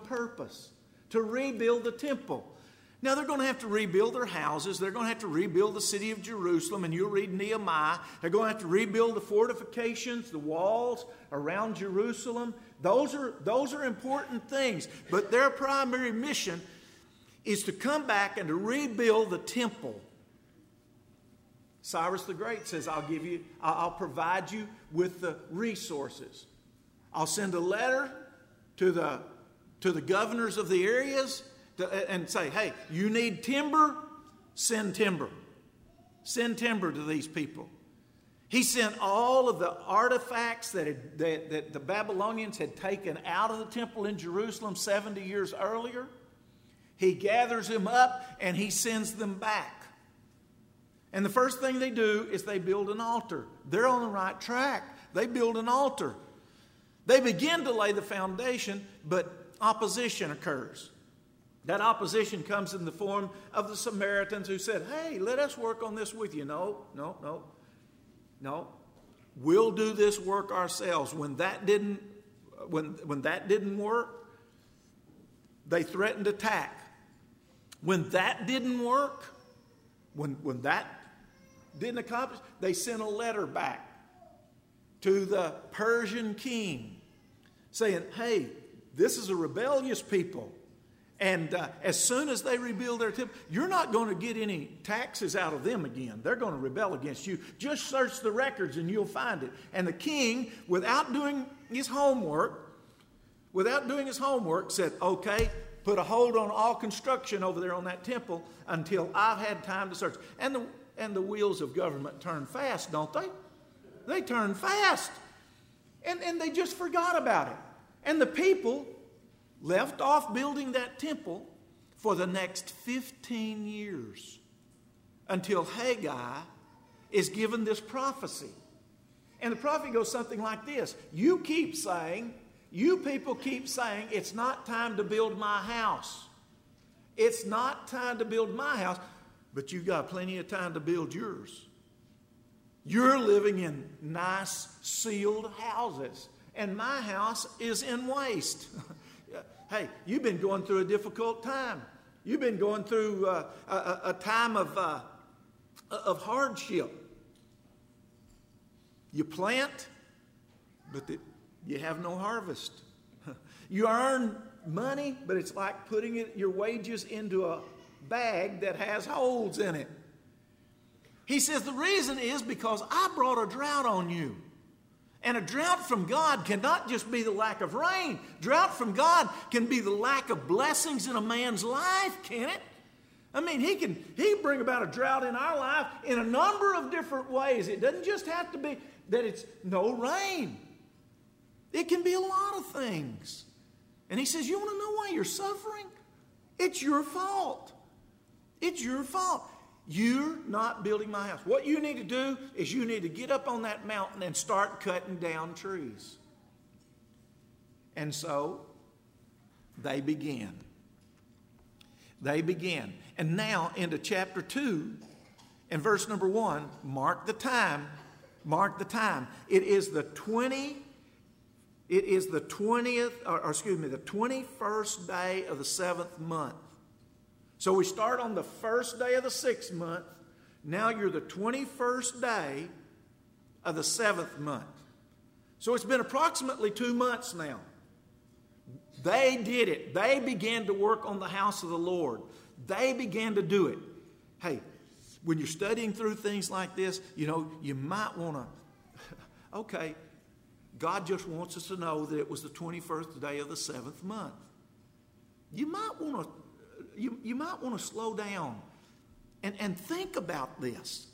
purpose to rebuild the temple. Now, they're going to have to rebuild their houses. They're going to have to rebuild the city of Jerusalem. And you'll read Nehemiah. They're going to have to rebuild the fortifications, the walls around Jerusalem. Those are, those are important things. But their primary mission is to come back and to rebuild the temple. Cyrus the Great says, I'll give you, I'll provide you with the resources. I'll send a letter to the, to the governors of the areas to, and say, hey, you need timber? Send timber. Send timber to these people. He sent all of the artifacts that, had, that, that the Babylonians had taken out of the temple in Jerusalem 70 years earlier. He gathers them up and he sends them back. And the first thing they do is they build an altar. They're on the right track. They build an altar. They begin to lay the foundation, but opposition occurs. That opposition comes in the form of the Samaritans who said, Hey, let us work on this with you. No, no, no, no. We'll do this work ourselves. When that didn't, when, when that didn't work, they threatened attack. When that didn't work, when, when that didn't accomplish, they sent a letter back to the Persian king saying, Hey, this is a rebellious people. And uh, as soon as they rebuild their temple, you're not going to get any taxes out of them again. They're going to rebel against you. Just search the records and you'll find it. And the king, without doing his homework, without doing his homework, said, Okay, put a hold on all construction over there on that temple until I've had time to search. And the, and the wheels of government turn fast, don't they? They turn fast. And, and they just forgot about it. And the people left off building that temple for the next 15 years until Haggai is given this prophecy. And the prophecy goes something like this You keep saying, you people keep saying, it's not time to build my house. It's not time to build my house, but you've got plenty of time to build yours. You're living in nice, sealed houses, and my house is in waste. Hey, you've been going through a difficult time. You've been going through uh, a, a, time of, uh, of hardship. You plant, but the, you have no harvest. You earn money, but it's like putting it, your wages into a bag that has holes in it. He says the reason is because I brought a drought on you. And a drought from God cannot just be the lack of rain. Drought from God can be the lack of blessings in a man's life, can it? I mean, he can he bring about a drought in our life in a number of different ways. It doesn't just have to be that it's no rain. It can be a lot of things. And he says, You want to know why you're suffering? It's your fault. It's your fault. You're not building my house. What you need to do is you need to get up on that mountain and start cutting down trees. And so they begin. They begin. And now into chapter 2 and verse number 1, mark the time. Mark the time. It is the 20 it is the 20th or, or excuse me, the 21st day of the 7th month. So we start on the first day of the sixth month. Now you're the 21st day of the seventh month. So it's been approximately two months now. They did it. They began to work on the house of the Lord. They began to do it. Hey, when you're studying through things like this, you know, you might want to, okay, God just wants us to know that it was the 21st day of the seventh month. You might want to you, you might want to slow down and, and think about this.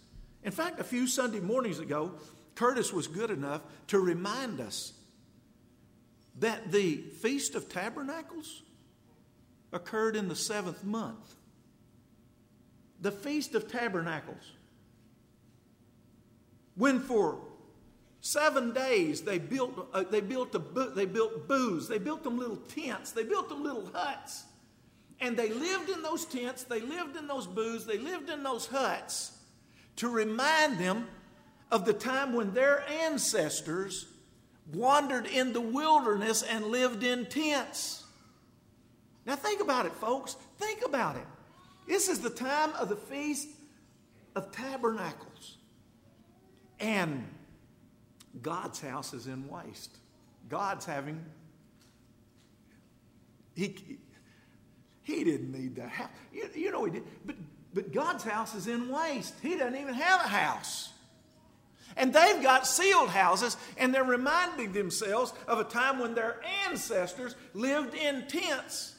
In fact, a few Sunday mornings ago, Curtis was good enough to remind us that the Feast of Tabernacles occurred in the seventh month. The Feast of Tabernacles. When for seven days they built, uh, they, built a, they built booths, they built them little tents, they built them little huts. And they lived in those tents, they lived in those booths, they lived in those huts to remind them of the time when their ancestors wandered in the wilderness and lived in tents. Now, think about it, folks. Think about it. This is the time of the Feast of Tabernacles. And God's house is in waste. God's having, he, he didn't need the house. You, you know, he did. But, but God's house is in waste. He doesn't even have a house. And they've got sealed houses, and they're reminding themselves of a time when their ancestors lived in tents.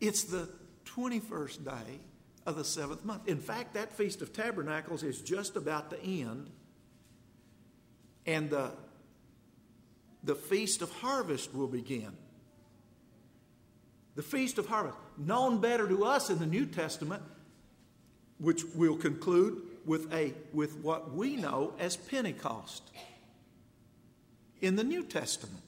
It's the 21st day of the seventh month. In fact, that Feast of Tabernacles is just about to end, and the, the Feast of Harvest will begin. The Feast of Harvest, known better to us in the New Testament, which we'll conclude with, a, with what we know as Pentecost in the New Testament.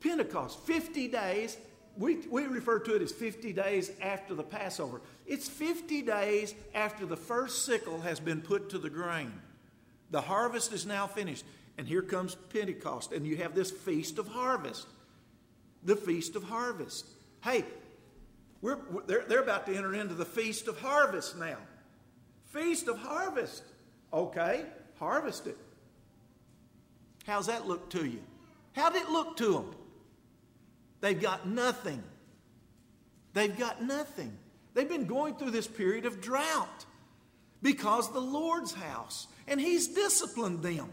Pentecost, 50 days. We, we refer to it as 50 days after the Passover. It's 50 days after the first sickle has been put to the grain. The harvest is now finished. And here comes Pentecost, and you have this feast of harvest. The feast of harvest. Hey, we're, they're, they're about to enter into the feast of harvest now. Feast of harvest. Okay, harvest it. How's that look to you? How did it look to them? They've got nothing. They've got nothing. They've been going through this period of drought because the Lord's house, and He's disciplined them.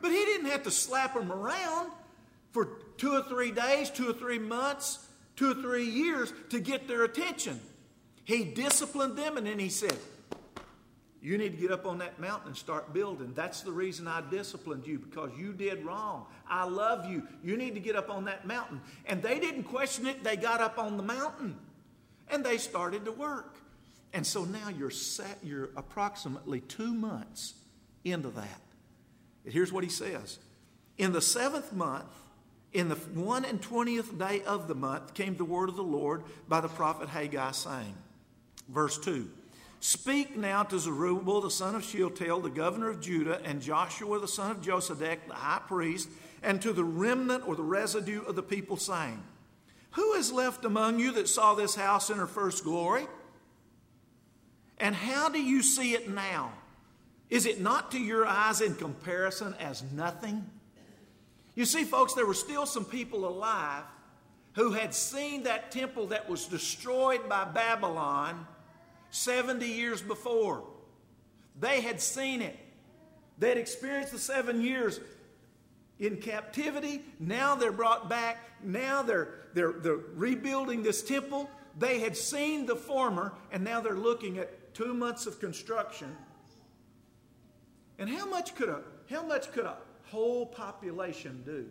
But He didn't have to slap them around for two or three days, two or three months, two or three years to get their attention. He disciplined them, and then He said, you need to get up on that mountain and start building. That's the reason I disciplined you because you did wrong. I love you. You need to get up on that mountain. And they didn't question it, they got up on the mountain and they started to work. And so now you're, sat, you're approximately two months into that. Here's what he says In the seventh month, in the one and twentieth day of the month, came the word of the Lord by the prophet Haggai, saying, Verse 2 Speak now to Zerubbabel, the son of Shealtiel, the governor of Judah, and Joshua, the son of Josedech, the high priest, and to the remnant or the residue of the people, saying, Who is left among you that saw this house in her first glory? And how do you see it now? Is it not to your eyes in comparison as nothing? You see, folks, there were still some people alive who had seen that temple that was destroyed by Babylon 70 years before. They had seen it. They had experienced the seven years in captivity. Now they're brought back. Now they're, they're, they're rebuilding this temple. They had seen the former, and now they're looking at two months of construction. And how much could a, how much could a whole population do?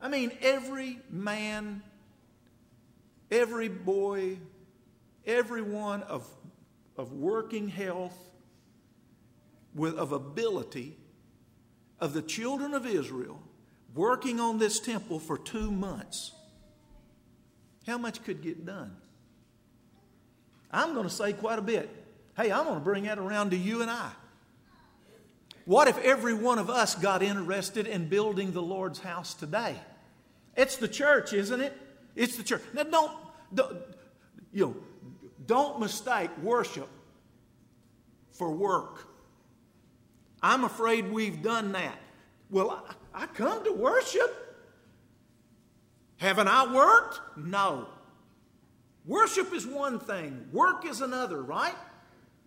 I mean, every man, every boy, everyone of, of working health, with, of ability, of the children of Israel working on this temple for two months, how much could get done? I'm going to say quite a bit. Hey, I'm going to bring that around to you and I. What if every one of us got interested in building the Lord's house today? It's the church, isn't it? It's the church. Now, don't, don't you know, don't mistake worship for work. I'm afraid we've done that. Well, I, I come to worship. Haven't I worked? No. Worship is one thing, work is another, right?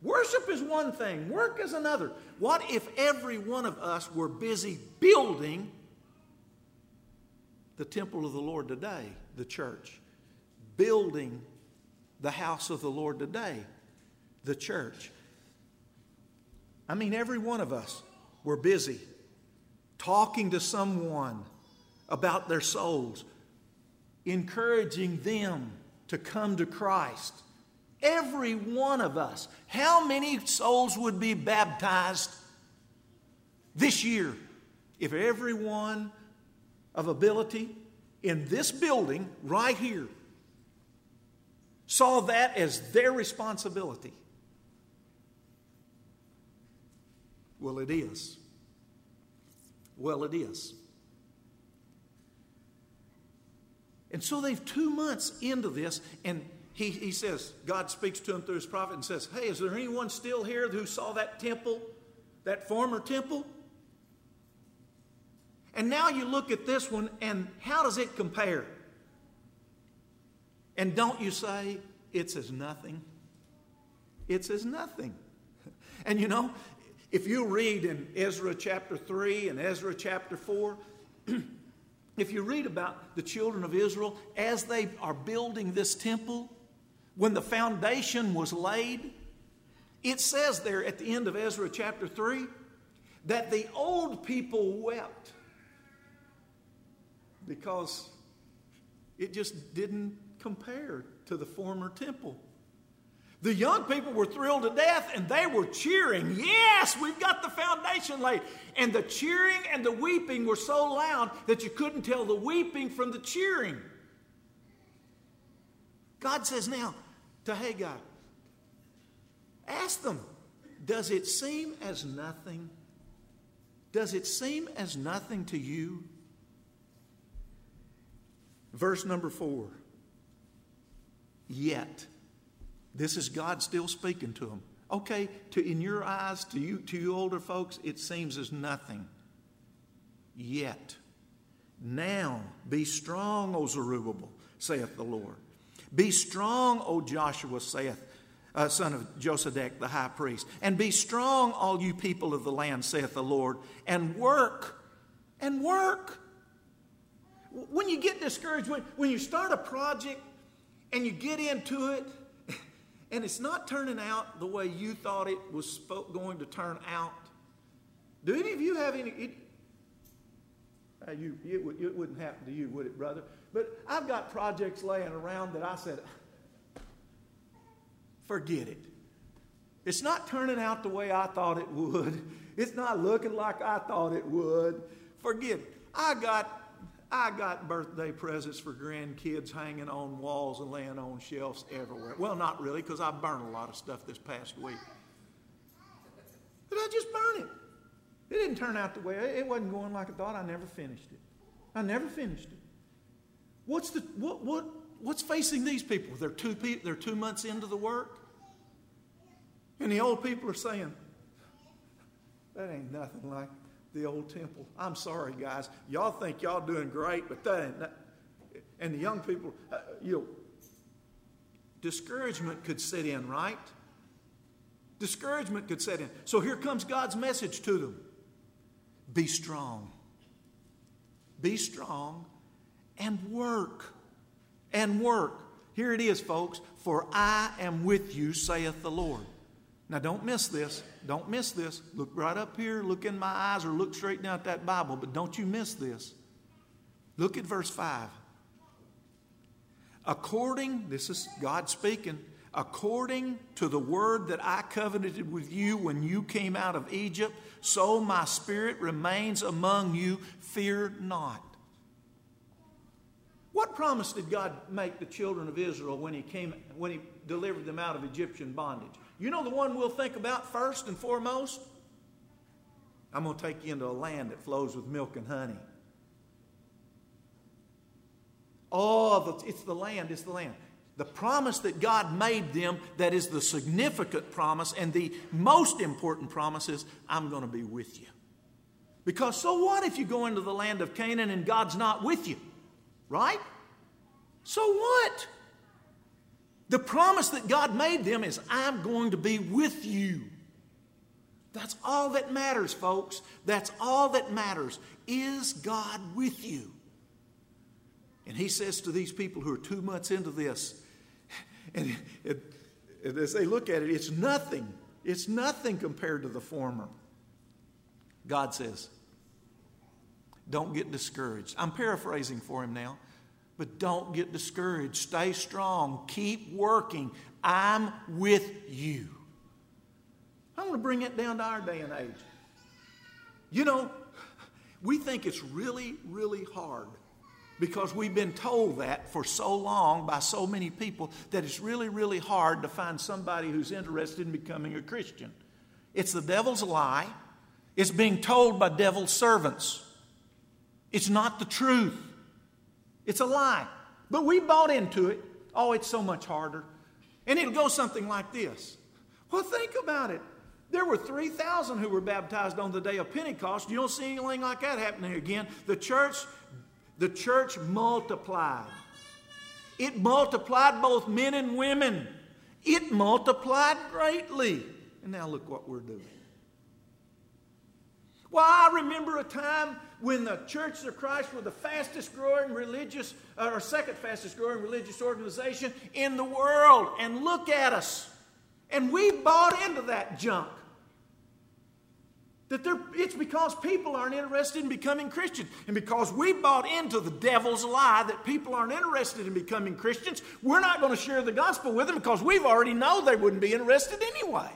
Worship is one thing, work is another. What if every one of us were busy building the temple of the Lord today, the church? Building the house of the Lord today, the church. I mean, every one of us, we're busy talking to someone about their souls, encouraging them to come to Christ. Every one of us. How many souls would be baptized this year if everyone of ability in this building right here saw that as their responsibility. Well, it is. Well, it is. And so they've two months into this, and he, he says, God speaks to him through his prophet and says, Hey, is there anyone still here who saw that temple, that former temple? And now you look at this one, and how does it compare? And don't you say, it's as nothing? It's as nothing. And you know, if you read in Ezra chapter 3 and Ezra chapter 4, if you read about the children of Israel as they are building this temple, when the foundation was laid, it says there at the end of Ezra chapter 3 that the old people wept because it just didn't compare to the former temple. The young people were thrilled to death and they were cheering. Yes, we've got the foundation laid. And the cheering and the weeping were so loud that you couldn't tell the weeping from the cheering. God says now to Haggai, ask them, does it seem as nothing? Does it seem as nothing to you? Verse number four. Yet. This is God still speaking to them. Okay, to, in your eyes, to you, to you older folks, it seems as nothing. Yet, now be strong, O Zerubbabel, saith the Lord. Be strong, O Joshua, saith uh, son of Josedech, the high priest. And be strong, all you people of the land, saith the Lord, and work, and work. When you get discouraged, when, when you start a project and you get into it, and it's not turning out the way you thought it was going to turn out. Do any of you have any? It, uh, you, it, it wouldn't happen to you, would it, brother? But I've got projects laying around that I said, forget it. It's not turning out the way I thought it would. It's not looking like I thought it would. Forget it. I got I got birthday presents for grandkids hanging on walls and laying on shelves everywhere. Well, not really, because I burned a lot of stuff this past week. But I just burned it. It didn't turn out the way it wasn't going like I thought. I never finished it. I never finished it. What's the what what what's facing these people? They're two people. They're two months into the work, and the old people are saying, "That ain't nothing like the old temple. I'm sorry, guys. Y'all think y'all doing great, but that ain't. And the young people, uh, you know, discouragement could set in, right? Discouragement could set in. So here comes God's message to them Be strong. Be strong and work. And work. Here it is, folks. For I am with you, saith the Lord. Now, don't miss this. Don't miss this. Look right up here, look in my eyes, or look straight down at that Bible, but don't you miss this. Look at verse 5. According, this is God speaking, according to the word that I covenanted with you when you came out of Egypt, so my spirit remains among you. Fear not. What promise did God make the children of Israel when he came when he delivered them out of Egyptian bondage? You know the one we'll think about first and foremost? I'm going to take you into a land that flows with milk and honey. Oh, it's the land, it's the land. The promise that God made them, that is the significant promise, and the most important promise is, I'm going to be with you. Because so what if you go into the land of Canaan and God's not with you? Right? So what? The promise that God made them is, I'm going to be with you. That's all that matters, folks. That's all that matters. Is God with you? And he says to these people who are two months into this, and, it, as they look at it, it's nothing. It's nothing compared to the former. God says, don't get discouraged. I'm paraphrasing for him now. But don't get discouraged. Stay strong. Keep working. I'm with you. I want to bring it down to our day and age. You know, we think it's really, really hard because we've been told that for so long by so many people that it's really, really hard to find somebody who's interested in becoming a Christian. It's the devil's lie. It's being told by devil's servants. It's not the truth. It's a lie. But we bought into it. Oh, it's so much harder. And it'll go something like this. Well, think about it. There were 3,000 who were baptized on the day of Pentecost. You don't see anything like that happening again. The church, the church multiplied. It multiplied both men and women. It multiplied greatly. And now look what we're doing. Well, I remember a time when the Church of Christ were the fastest growing religious, uh, or second fastest growing religious organization in the world. And look at us. And we bought into that junk. That it's because people aren't interested in becoming Christians. And because we bought into the devil's lie that people aren't interested in becoming Christians, we're not going to share the gospel with them because we've already know they wouldn't be interested anyway.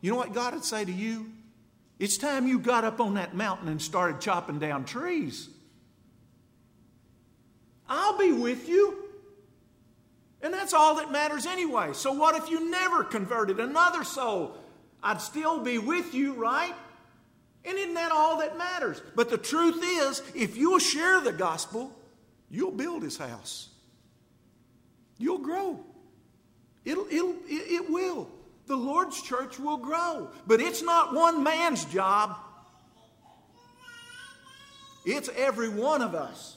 You know what God would say to you? It's time you got up on that mountain and started chopping down trees. I'll be with you. And that's all that matters anyway. So, what if you never converted another soul? I'd still be with you, right? And isn't that all that matters? But the truth is, if you'll share the gospel, you'll build his house. You'll grow. It'll, it'll, it will the Lord's church will grow. But it's not one man's job, it's every one of us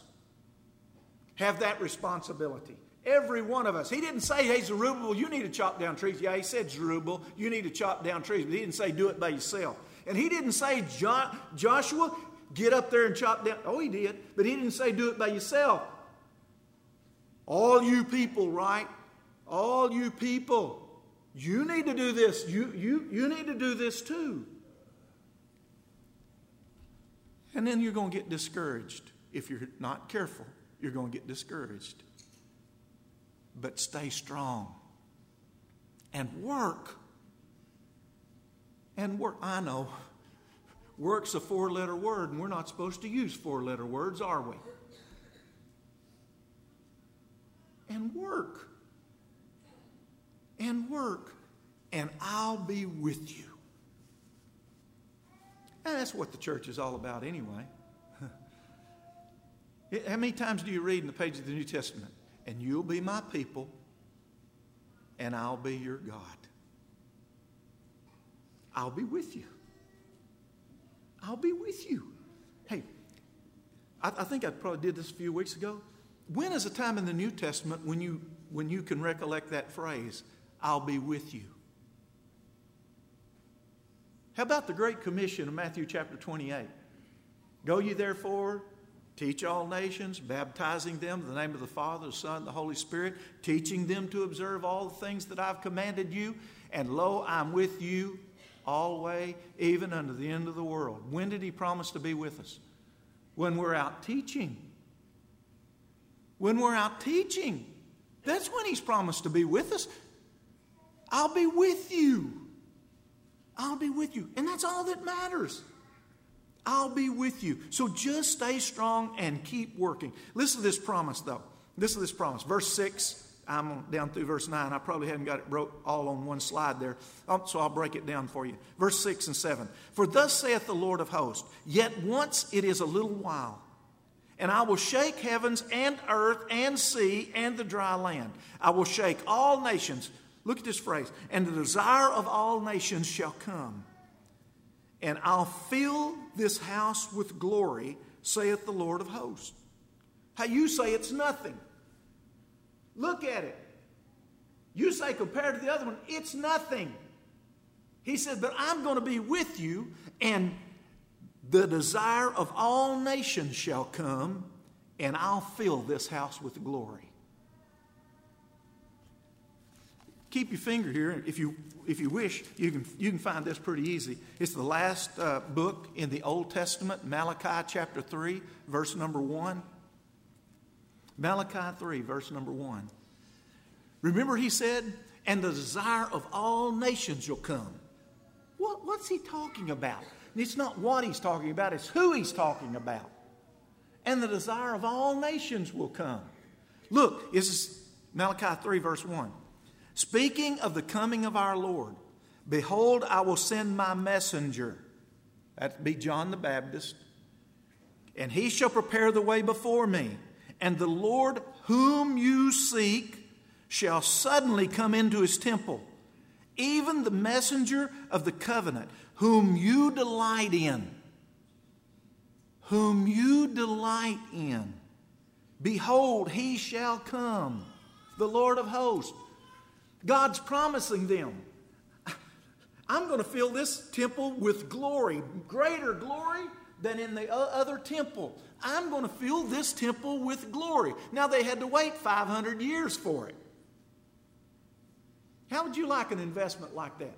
have that responsibility. Every one of us. He didn't say, hey, Zerubbabel, you need to chop down trees. Yeah, he said, Zerubbabel, you need to chop down trees. But he didn't say, do it by yourself. And he didn't say, Joshua, get up there and chop down. Oh, he did. But he didn't say, do it by yourself. All you people, right? All you people. You need to do this. You, you, you need to do this too. And then you're going to get discouraged. If you're not careful, you're going to get discouraged. But stay strong and work. And work. I know. Work's a four letter word, and we're not supposed to use four letter words, are we? And work and work, and I'll be with you. And that's what the church is all about, anyway. How many times do you read in the pages of the New Testament? And you'll be my people, and I'll be your God. I'll be with you. I'll be with you. Hey, I, I, think I probably did this a few weeks ago. When is a time in the New Testament when you when you can recollect that phrase? I'll be with you. How about the Great Commission of Matthew chapter 28? Go ye therefore, teach all nations, baptizing them in the name of the Father, the Son, the Holy Spirit, teaching them to observe all the things that I've commanded you. And lo, I'm with you always, even unto the end of the world. When did he promise to be with us? When we're out teaching. When we're out teaching. That's when he's promised to be with us. I'll be with you. I'll be with you. And that's all that matters. I'll be with you. So just stay strong and keep working. Listen to this promise, though. Listen to this promise. Verse 6, I'm down through verse 9. I probably haven't got it wrote all on one slide there, um, so I'll break it down for you. Verse 6 and 7. For thus saith the Lord of hosts, Yet once it is a little while, and I will shake heavens and earth and sea and the dry land. I will shake all nations Look at this phrase. And the desire of all nations shall come. And I'll fill this house with glory, saith the Lord of hosts. How you say it's nothing. Look at it. You say, compared to the other one, it's nothing. He said, But I'm going to be with you, and the desire of all nations shall come, and I'll fill this house with glory. Keep your finger here. If you, if you wish, you can, you can find this pretty easy. It's the last uh, book in the Old Testament, Malachi chapter 3, verse number 1. Malachi 3, verse number 1. Remember, he said, and the desire of all nations shall come. What, what's he talking about? it's not what he's talking about, it's who he's talking about. And the desire of all nations will come. Look, this is Malachi 3, verse 1. Speaking of the coming of our Lord, behold, I will send my messenger. That'd be John the Baptist. And he shall prepare the way before me. And the Lord whom you seek shall suddenly come into his temple, even the messenger of the covenant, whom you delight in. Whom you delight in. Behold, he shall come, the Lord of hosts. God's promising them I'm going to fill this temple with glory, greater glory than in the other temple. I'm going to fill this temple with glory. Now, they had to wait 500 years for it. How would you like an investment like that?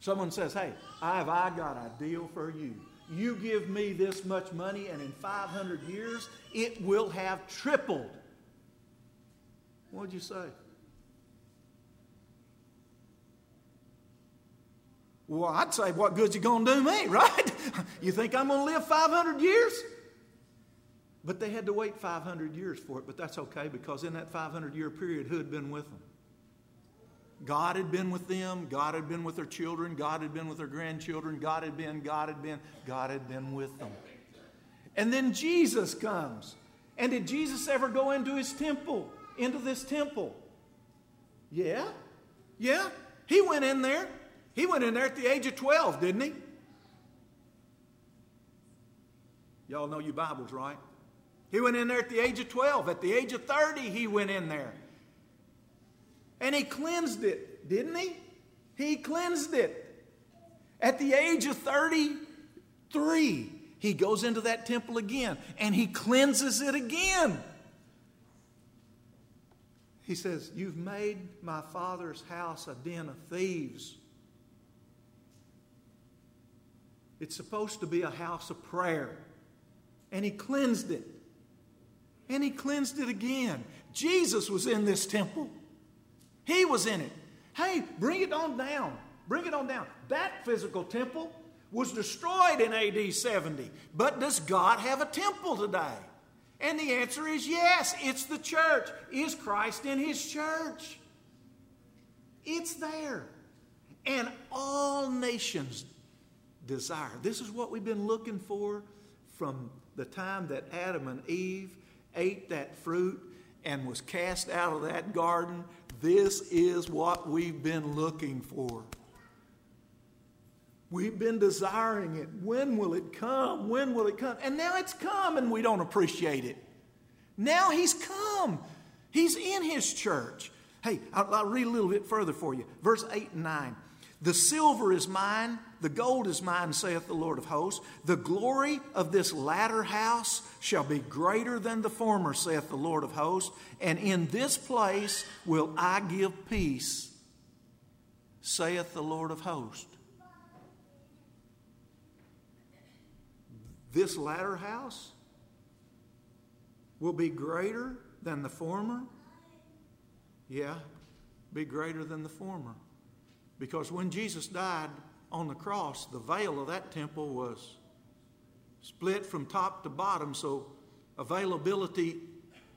Someone says, Hey, I've I got a deal for you. You give me this much money, and in 500 years, it will have tripled. What'd you say? Well, I'd say, what good's it going to do me, right? you think I'm going to live 500 years? But they had to wait 500 years for it, but that's okay because in that 500 year period, who had been with them? God had been with them, God had been with their children, God had been with their grandchildren, God had been, God had been, God had been with them. And then Jesus comes. And did Jesus ever go into his temple, into this temple? Yeah. Yeah. He went in there. He went in there at the age of 12, didn't he? Y'all know your Bibles, right? He went in there at the age of 12. At the age of 30, he went in there. And he cleansed it, didn't he? He cleansed it. At the age of 33, he goes into that temple again and he cleanses it again. He says, You've made my father's house a den of thieves. It's supposed to be a house of prayer. And he cleansed it. And he cleansed it again. Jesus was in this temple. He was in it. Hey, bring it on down. Bring it on down. That physical temple was destroyed in AD 70. But does God have a temple today? And the answer is yes, it's the church. Is Christ in his church? It's there. And all nations desire. This is what we've been looking for from the time that Adam and Eve ate that fruit and was cast out of that garden. This is what we've been looking for. We've been desiring it. When will it come? When will it come? And now it's come and we don't appreciate it. Now he's come. He's in his church. Hey, I'll, I'll read a little bit further for you. Verse 8 and 9. The silver is mine, the gold is mine, saith the Lord of hosts. The glory of this latter house shall be greater than the former, saith the Lord of hosts. And in this place will I give peace, saith the Lord of hosts. This latter house will be greater than the former. Yeah, be greater than the former. Because when Jesus died on the cross, the veil of that temple was split from top to bottom, so availability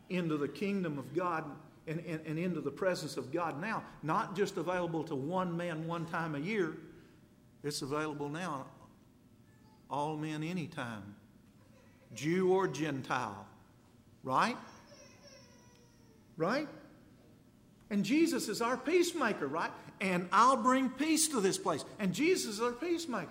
into the kingdom of God and, and, and, into the presence of God now, not just available to one man one time a year, it's available now, all men anytime, Jew or Gentile, right? Right? And Jesus is our peacemaker, right? And I'll bring peace to this place. And Jesus is our peacemaker.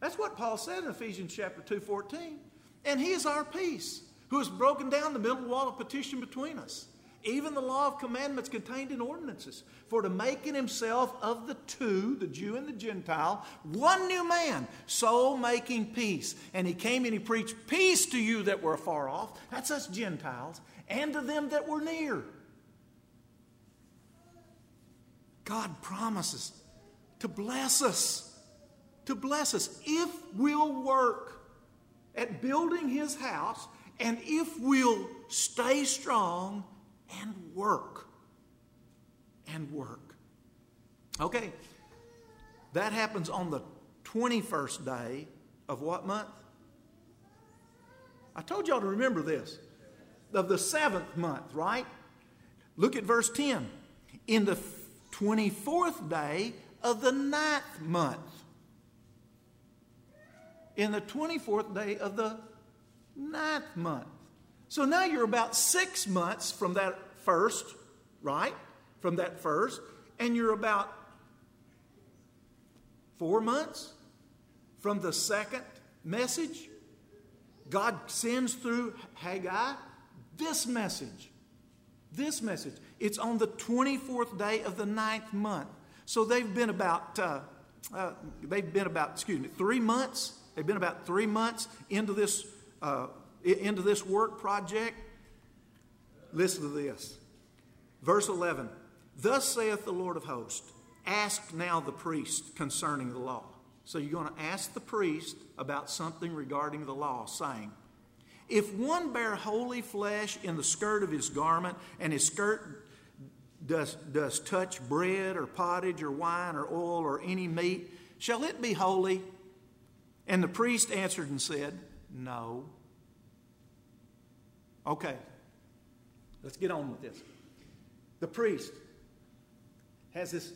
That's what Paul said in Ephesians chapter 2, 14. And he is our peace, who has broken down the middle wall of petition between us, even the law of commandments contained in ordinances, for to make in himself of the two, the Jew and the Gentile, one new man, so making peace. And he came and he preached peace to you that were far off, that's us Gentiles, and to them that were near. God promises to bless us, to bless us if we'll work at building His house and if we'll stay strong and work. And work. Okay, that happens on the 21st day of what month? I told y'all to remember this. Of the seventh month, right? Look at verse 10. In the 24th day of the ninth month. In the 24th day of the ninth month. So now you're about six months from that first, right? From that first, and you're about four months from the second message. God sends through Haggai this message. This message. It's on the 24th day of the ninth month. So they've been about, uh, uh, they've been about, excuse me, three months. They've been about three months into this, uh, into this work project. Listen to this. Verse 11 Thus saith the Lord of hosts, ask now the priest concerning the law. So you're going to ask the priest about something regarding the law, saying, If one bear holy flesh in the skirt of his garment, and his skirt does, does touch bread or pottage or wine or oil or any meat, shall it be holy? And the priest answered and said, No. Okay, let's get on with this. The priest has this,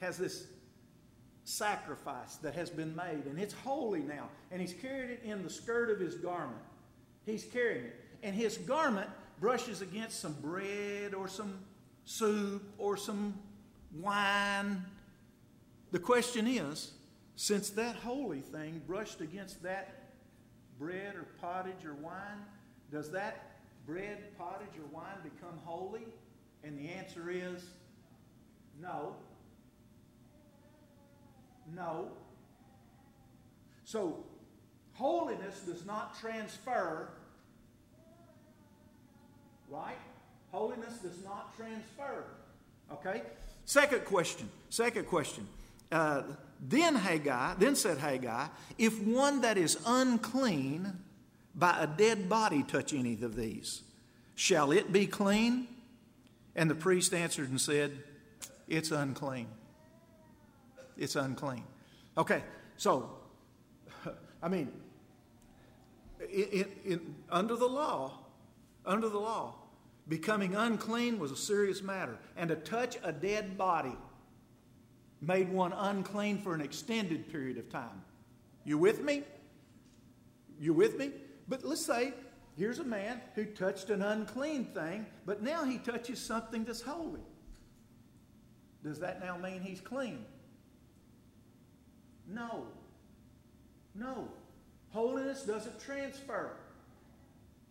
has this sacrifice that has been made, and it's holy now, and he's carried it in the skirt of his garment. He's carrying it. And his garment brushes against some bread or some soup or some wine. The question is since that holy thing brushed against that bread or pottage or wine, does that bread, pottage, or wine become holy? And the answer is no. No. So, holiness does not transfer, right? Holiness does not transfer. Okay? Second question. Second question. Uh, then Haggai, then said Haggai, if one that is unclean by a dead body touch any of these, shall it be clean? And the priest answered and said, It's unclean. It's unclean. Okay, so, I mean, in, in, under the law, under the law, Becoming unclean was a serious matter, and to touch a dead body made one unclean for an extended period of time. You with me? You with me? But let's say here's a man who touched an unclean thing, but now he touches something that's holy. Does that now mean he's clean? No. No. Holiness doesn't transfer.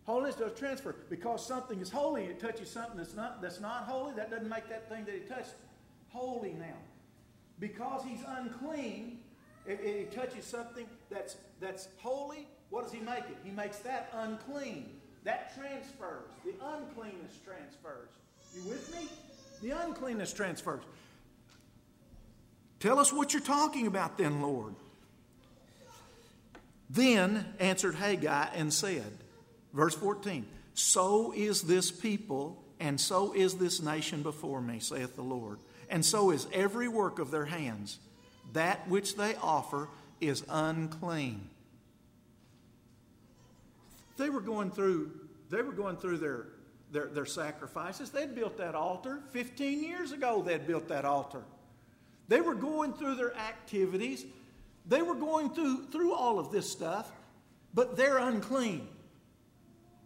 Holiness does transfer. Because something is holy it touches something that's not, that's not holy, that doesn't make that thing that he touched holy now. Because he's unclean, if, he touches something that's, that's holy, what does he make it? He makes that unclean. That transfers. The uncleanness transfers. You with me? The uncleanness transfers. Tell us what you're talking about then, Lord. Then answered Haggai and said, Verse 14 So is this people, and so is this nation before me, saith the Lord. And so is every work of their hands. That which they offer is unclean. They were going through, they were going through their, their, their sacrifices. They'd built that altar. 15 years ago, they'd built that altar. They were going through their activities. They were going through, through all of this stuff, but they're unclean.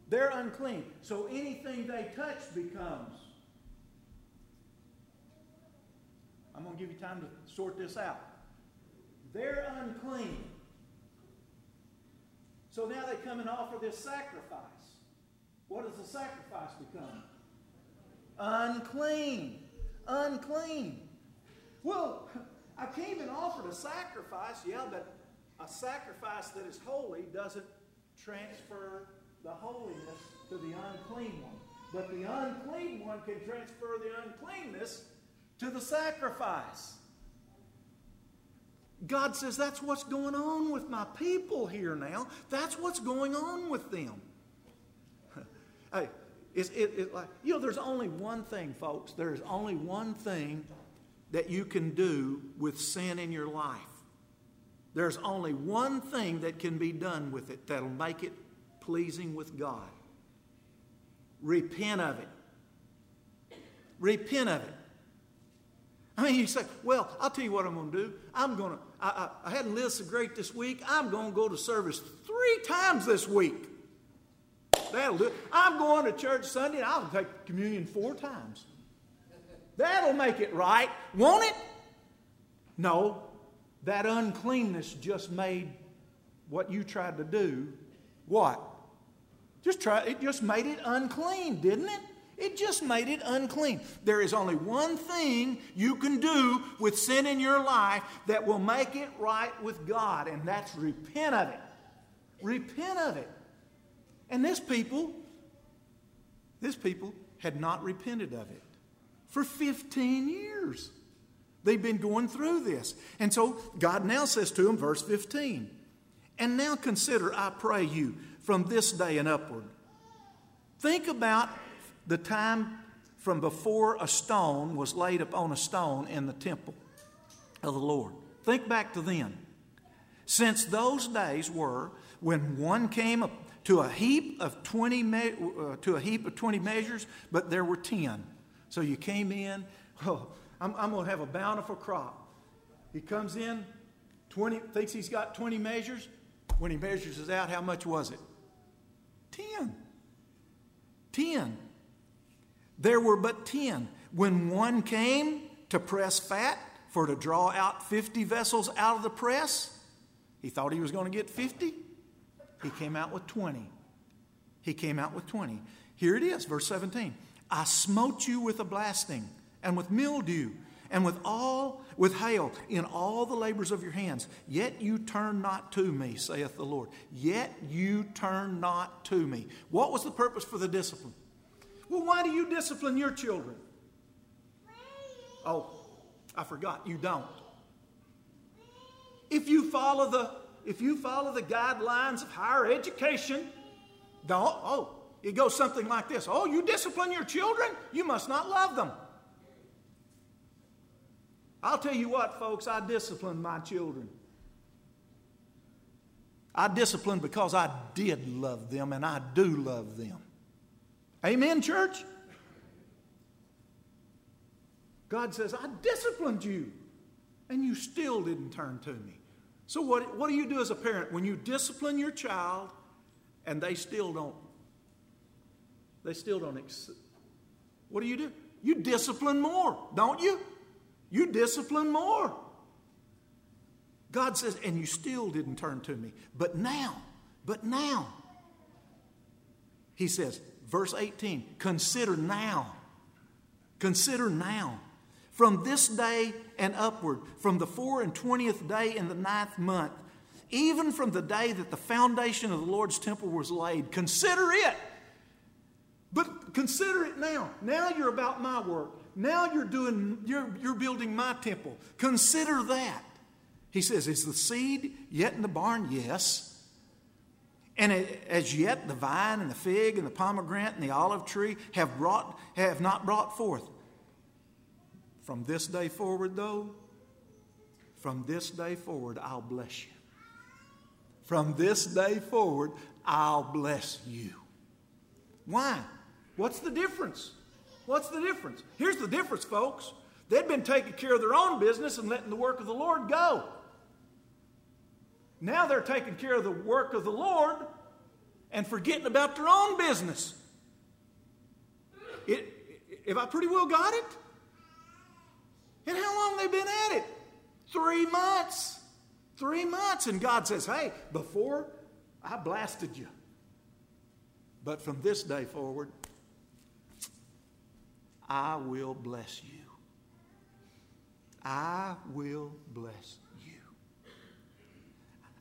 They're unclean. So anything they touch becomes. I'm going to give you time to sort this out. They're unclean. So now they come and offer this sacrifice. What does the sacrifice become? Unclean. Unclean. Well, I came and offered a sacrifice, yeah, but a sacrifice that is holy doesn't transfer the holiness to the unclean one. But the unclean one can transfer the uncleanness to the sacrifice. God says that's what's going on with my people here now. That's what's going on with them. hey, it's, it, it, like, you know, there's only one thing, folks. There's only one thing that you can do with sin in your life. There's only one thing that can be done with it that'll make it pleasing with God. Repent of it. Repent of it. I mean, you say, well, I'll tell you what I'm going to do. I'm going to, I, I, I hadn't lived so great this week. I'm going to go to service three times this week. that'll do it. I'm going to church Sunday and I'll take communion four times. That'll make it right, won't it? No, that uncleanness just made what you tried to do what? Just try it just made it unclean, didn't it? It just made it unclean. There is only one thing you can do with sin in your life that will make it right with God, and that's repent of it. Repent of it. And this people, this people had not repented of it for 15 years. They've been going through this. And so God now says to them, verse 15, and now consider, I pray you, from this day and upward. Think about the time from before a stone was laid upon a stone in the temple of the Lord. Think back to then. Since those days were when one came to a heap of 20 me- uh, to a heap of 20 measures, but there were 10. So you came in, oh, I'm, I'm going to have a bountiful crop. He comes in, 20, thinks he's got 20 measures. When he measures it out, how much was it? 10. 10. There were but 10. When one came to press fat for to draw out 50 vessels out of the press, he thought he was going to get 50. He came out with 20. He came out with 20. Here it is, verse 17. I smote you with a blasting and with mildew and with all with hail in all the labors of your hands. Yet you turn not to me saith the lord. Yet you turn not to me. What was the purpose for the discipline? Well why do you discipline your children? Oh i forgot. You don't. If you follow the if you follow the guidelines of higher education don't oh it goes something like this oh you discipline your children you must not love them I'll tell you what, folks, I disciplined my children. I disciplined because I did love them and I do love them. Amen, church? God says, I disciplined you and you still didn't turn to me. So, what, what do you do as a parent when you discipline your child and they still don't? They still don't. Ex- what do you do? You discipline more, don't you? You discipline more. God says, and you still didn't turn to me. But now, but now, he says, verse 18, consider now. Consider now. From this day and upward, from the four and twentieth day in the ninth month, even from the day that the foundation of the Lord's temple was laid, consider it. But consider it now. Now you're about my work. Now you're doing, you're, you're building my temple. Consider that. He says, Is the seed yet in the barn? Yes. And as yet the vine and the fig and the pomegranate and the olive tree have brought have not brought forth. From this day forward, though, from this day forward, I'll bless you. From this day forward, I'll bless you. Why? What's the difference? What's the difference? Here's the difference, folks. They'd been taking care of their own business and letting the work of the Lord go. Now they're taking care of the work of the Lord and forgetting about their own business. It, have I pretty well got it? And how long they been at it? Three months. Three months. And God says, hey, before I blasted you. But from this day forward, I will bless you. I will bless you.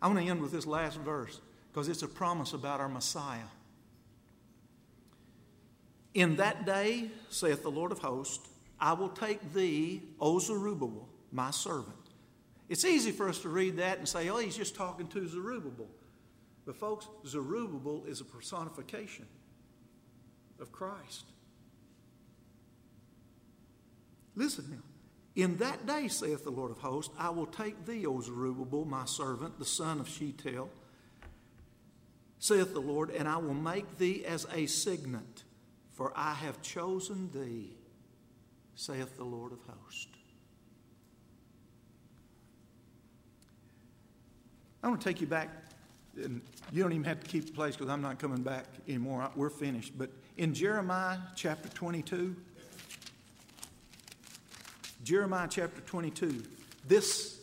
I want to end with this last verse because it's a promise about our Messiah. In that day, saith the Lord of hosts, I will take thee, O Zerubbabel, my servant. It's easy for us to read that and say, oh, he's just talking to Zerubbabel. But, folks, Zerubbabel is a personification of Christ. Listen now. In that day, saith the Lord of hosts, I will take thee, O Zerubbabel, my servant, the son of Shealtiel, saith the Lord, and I will make thee as a signet, for I have chosen thee, saith the Lord of hosts. I want to take you back and you don't even have to keep the place because I'm not coming back anymore. We're finished. But in Jeremiah chapter 22, Jeremiah chapter 22, this,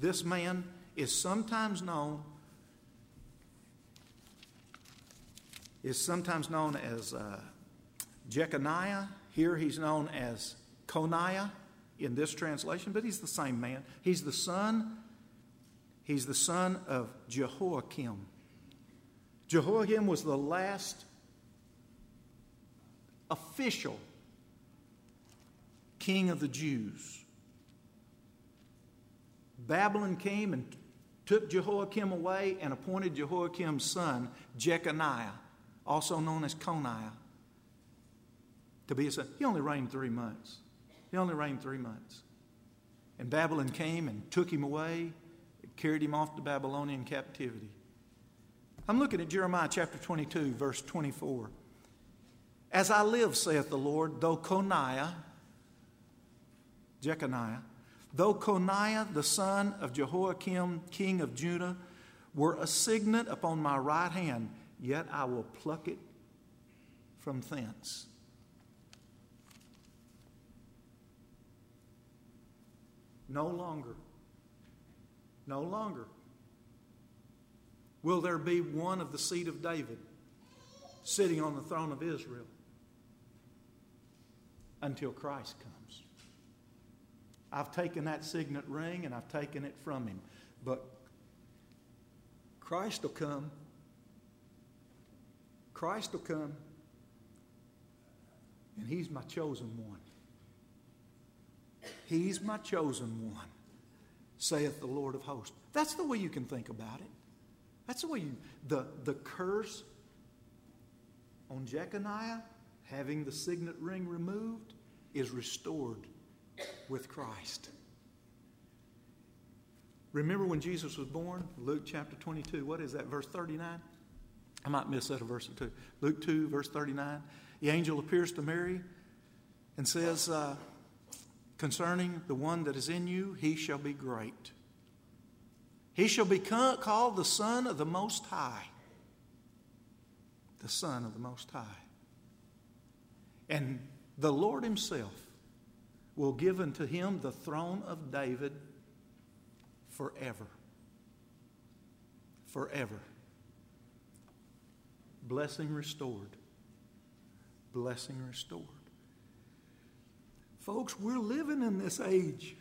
this man is sometimes known is sometimes known as uh, Jeconiah. Here he's known as Coniah in this translation, but he's the same man. He's the son He's the son of Jehoiakim. Jehoiakim was the last official king of the Jews. Babylon came and took Jehoiakim away and appointed Jehoiakim's son, Jeconiah, also known as Coniah, to be a son. He only reigned three months. He only reigned three months. And Babylon came and took him away carried him off to Babylonian captivity. I'm looking at Jeremiah chapter 22, verse 24. As I live, saith the Lord, though Coniah, Jeconiah, though Coniah, the son of Jehoiakim, king of Judah, were a signet upon my right hand, yet I will pluck it from thence. No longer no longer will there be one of the seed of David sitting on the throne of Israel until Christ comes. I've taken that signet ring and I've taken it from him. But Christ will come. Christ will come. And he's my chosen one. He's my chosen one saith the Lord of hosts. That's the way you can think about it. That's the way you, the, the curse on Jeconiah, having the signet ring removed, is restored with Christ. Remember when Jesus was born? Luke chapter 22. What is that, verse 39? I might miss that a verse or two. Luke 2, verse 39. The angel appears to Mary and says, uh, concerning the one that is in you, he shall be great. He shall be called the Son of the Most High. The Son of the Most High. And the Lord Himself will give unto him the throne of David forever. Forever. Blessing restored. Blessing restored. Folks, we're living in this age.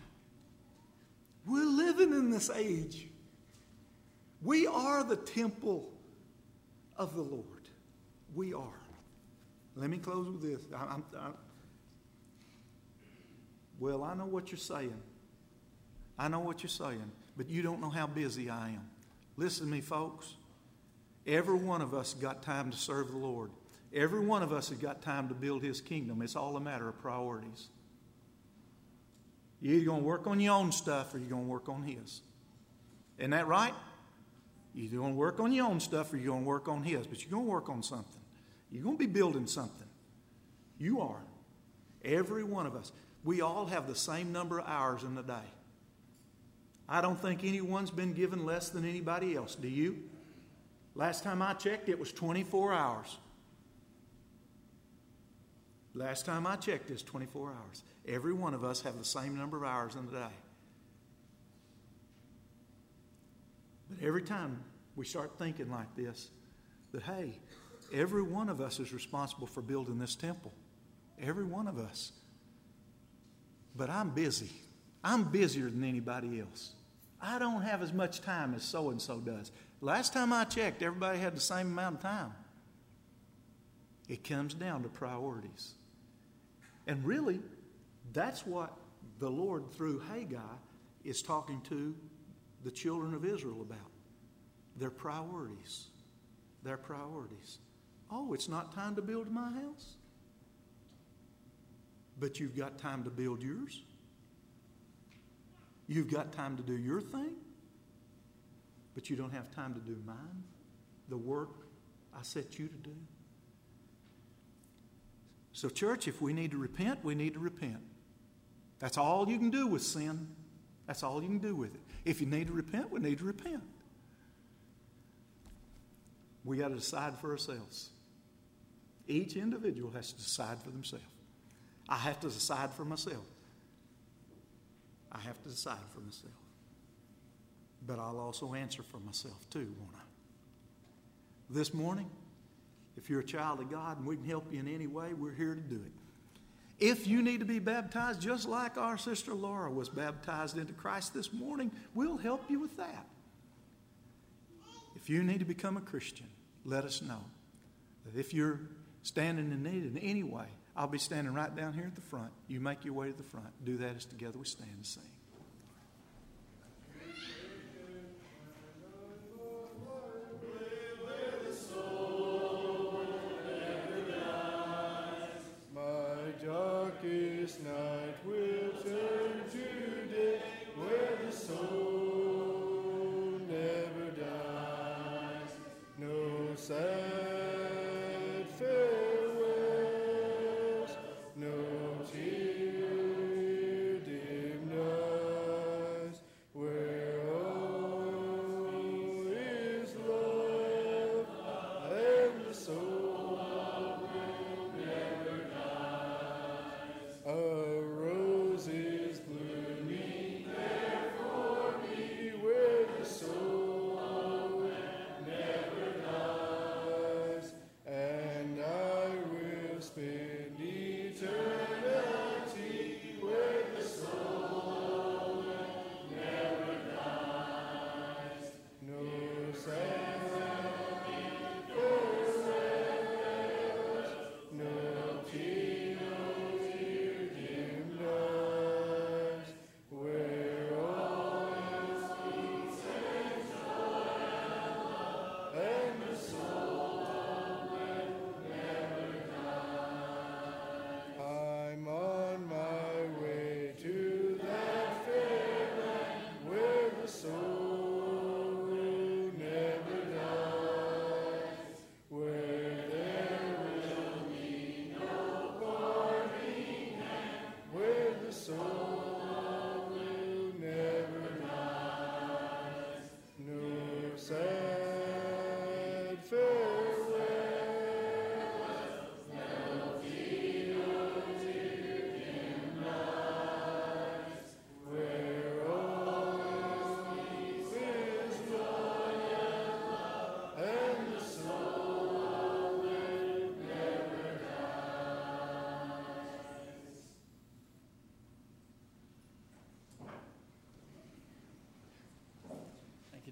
We're living in this age. We are the temple of the Lord. We are. Let me close with this. I'm, I, well, I know what you're saying. I know what you're saying, but you don't know how busy I am. Listen to me, folks. Every one of us got time to serve the Lord. Every one of us has got time to build His kingdom. It's all a matter of priorities. You're either going to work on your own stuff or you're going to work on His. Isn't that right? You're either going to work on your own stuff or you're going to work on His, but you're going to work on something. You're going to be building something. You are. Every one of us. We all have the same number of hours in the day. I don't think anyone's been given less than anybody else. Do you? Last time I checked, it was 24 hours. Last time I checked, it's 24 hours. Every one of us have the same number of hours in the day. But every time we start thinking like this, that hey, every one of us is responsible for building this temple. Every one of us. But I'm busy. I'm busier than anybody else. I don't have as much time as so and so does. Last time I checked, everybody had the same amount of time. It comes down to priorities. And really, that's what the Lord, through Haggai, is talking to the children of Israel about. Their priorities. Their priorities. Oh, it's not time to build my house? But you've got time to build yours. You've got time to do your thing, but you don't have time to do mine, the work I set you to do. So, church, if we need to repent, we need to repent. That's all you can do with sin. That's all you can do with it. If you need to repent, we need to repent. We got to decide for ourselves. Each individual has to decide for themselves. I have to decide for myself. I have to decide for myself. But I'll also answer for myself too, won't I? This morning, if you're a child of God and we can help you in any way, we're here to do it. If you need to be baptized, just like our sister Laura was baptized into Christ this morning, we'll help you with that. If you need to become a Christian, let us know. If you're standing in need in any way, I'll be standing right down here at the front. You make your way to the front. Do that as together we stand and sing.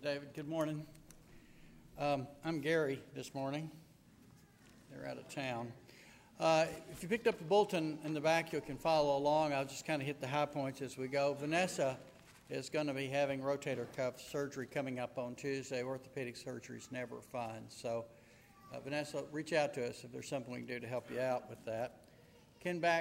David. Good morning. Um, I'm Gary this morning. They're out of town. Uh, if you picked up the bulletin in the back, you can follow along. I'll just kind of hit the high points as we go. Vanessa is going to be having rotator cuff surgery coming up on Tuesday. Orthopedic surgery is never fun. So, uh, Vanessa, reach out to us if there's something we can do to help you out with that. Ken back